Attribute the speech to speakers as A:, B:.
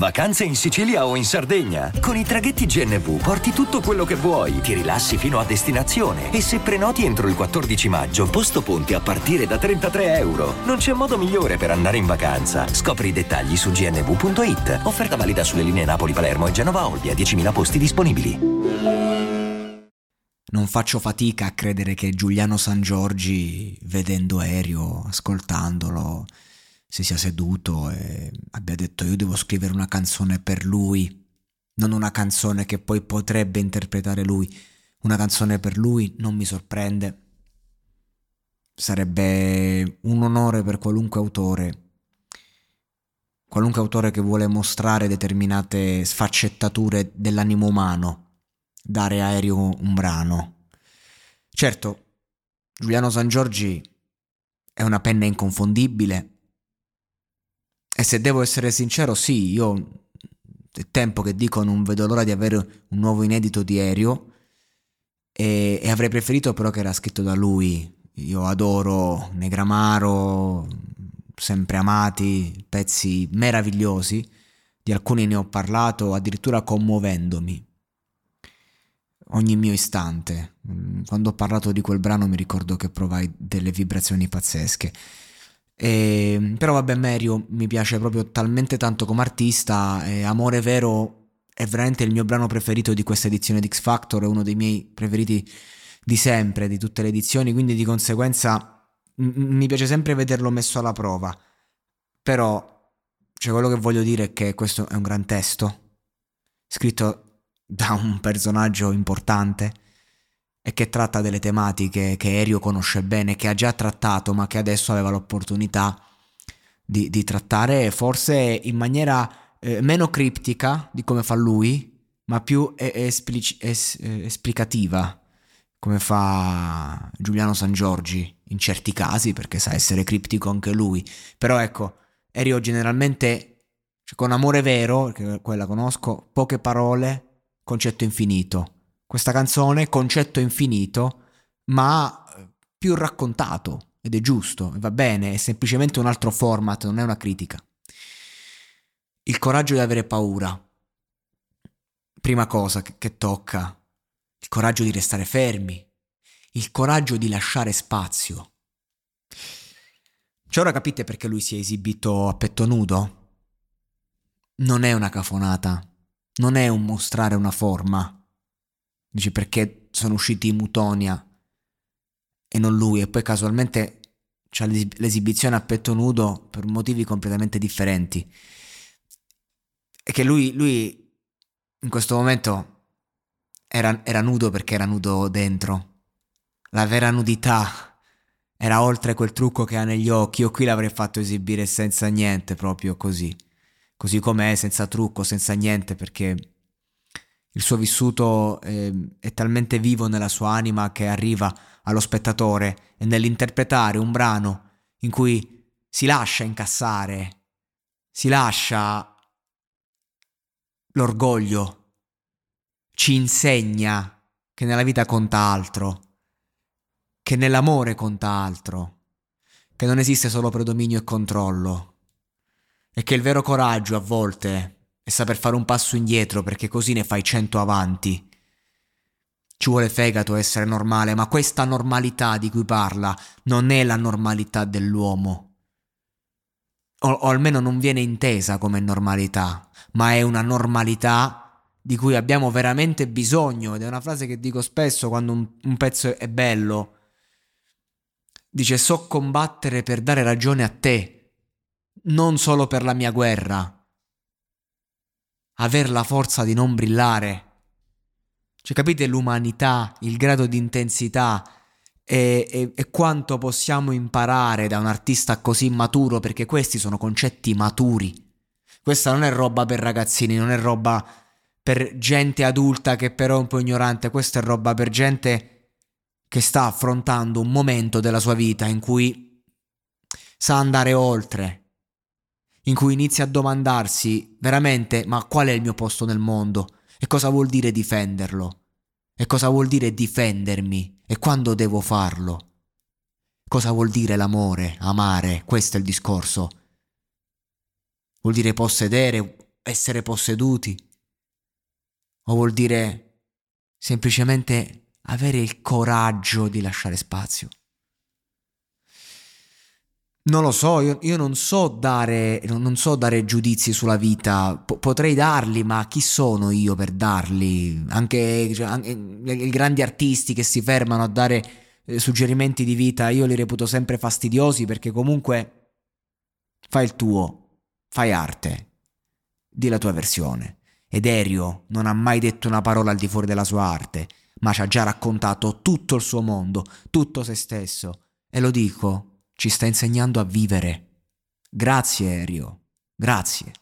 A: Vacanze in Sicilia o in Sardegna? Con i traghetti GNV porti tutto quello che vuoi, ti rilassi fino a destinazione e se prenoti entro il 14 maggio, posto ponti a partire da 33 euro. Non c'è modo migliore per andare in vacanza. Scopri i dettagli su gnv.it. Offerta valida sulle linee Napoli-Palermo e Genova-Olbia, 10.000 posti disponibili.
B: Non faccio fatica a credere che Giuliano San Giorgi, vedendo Aereo, ascoltandolo, si sia seduto e abbia detto io devo scrivere una canzone per lui, non una canzone che poi potrebbe interpretare lui, una canzone per lui non mi sorprende. Sarebbe un onore per qualunque autore, qualunque autore che vuole mostrare determinate sfaccettature dell'animo umano, dare aereo un brano. Certo, Giuliano San Giorgi è una penna inconfondibile, e se devo essere sincero, sì, io è tempo che dico non vedo l'ora di avere un nuovo inedito di Aereo e, e avrei preferito però che era scritto da lui. Io adoro Negramaro, sempre amati, pezzi meravigliosi, di alcuni ne ho parlato addirittura commuovendomi. Ogni mio istante. Quando ho parlato di quel brano mi ricordo che provai delle vibrazioni pazzesche. E, ehm, però vabbè, Mario mi piace proprio talmente tanto come artista. E Amore Vero è veramente il mio brano preferito di questa edizione di X Factor, è uno dei miei preferiti di sempre, di tutte le edizioni, quindi di conseguenza m- mi piace sempre vederlo messo alla prova. Però, cioè, quello che voglio dire è che questo è un gran testo, scritto da un personaggio importante che tratta delle tematiche che Erio conosce bene, che ha già trattato, ma che adesso aveva l'opportunità di, di trattare, forse in maniera eh, meno criptica di come fa lui, ma più esplic- es- esplicativa, come fa Giuliano San Giorgi in certi casi, perché sa essere criptico anche lui. Però ecco, Erio generalmente, cioè con amore vero, che quella conosco, poche parole, concetto infinito questa canzone, concetto infinito, ma più raccontato ed è giusto, va bene, è semplicemente un altro format, non è una critica. Il coraggio di avere paura. Prima cosa che, che tocca, il coraggio di restare fermi, il coraggio di lasciare spazio. Cioè ora capite perché lui si è esibito a petto nudo? Non è una cafonata, non è un mostrare una forma, Dice perché sono usciti i Mutonia e non lui e poi casualmente c'ha l'esibizione a petto nudo per motivi completamente differenti. E che lui, lui in questo momento era, era nudo perché era nudo dentro. La vera nudità era oltre quel trucco che ha negli occhi. Io qui l'avrei fatto esibire senza niente, proprio così. Così com'è, senza trucco, senza niente, perché il suo vissuto eh, è talmente vivo nella sua anima che arriva allo spettatore e nell'interpretare un brano in cui si lascia incassare, si lascia l'orgoglio, ci insegna che nella vita conta altro, che nell'amore conta altro, che non esiste solo predominio e controllo e che il vero coraggio a volte e saper fare un passo indietro perché così ne fai cento avanti. Ci vuole fegato essere normale, ma questa normalità di cui parla non è la normalità dell'uomo. O, o almeno non viene intesa come normalità, ma è una normalità di cui abbiamo veramente bisogno ed è una frase che dico spesso quando un, un pezzo è bello. Dice so combattere per dare ragione a te, non solo per la mia guerra aver la forza di non brillare. Cioè, capite l'umanità, il grado di intensità e, e, e, quanto possiamo imparare da un artista così maturo, perché questi sono concetti maturi. Questa non è roba per ragazzini, non è roba per gente adulta che però è un po' ignorante, questa è roba per gente che sta affrontando un momento della sua vita in cui sa andare oltre, in cui inizia a domandarsi veramente ma qual è il mio posto nel mondo e cosa vuol dire difenderlo e cosa vuol dire difendermi e quando devo farlo. Cosa vuol dire l'amore, amare? Questo è il discorso. Vuol dire possedere, essere posseduti? O vuol dire semplicemente avere il coraggio di lasciare spazio? Non lo so, io, io non, so dare, non so dare giudizi sulla vita, P- potrei darli, ma chi sono io per darli? Anche, cioè, anche i grandi artisti che si fermano a dare eh, suggerimenti di vita io li reputo sempre fastidiosi perché comunque fai il tuo, fai arte, di la tua versione. Ed Erio non ha mai detto una parola al di fuori della sua arte, ma ci ha già raccontato tutto il suo mondo, tutto se stesso. E lo dico, ci sta insegnando a vivere. Grazie Erio, grazie.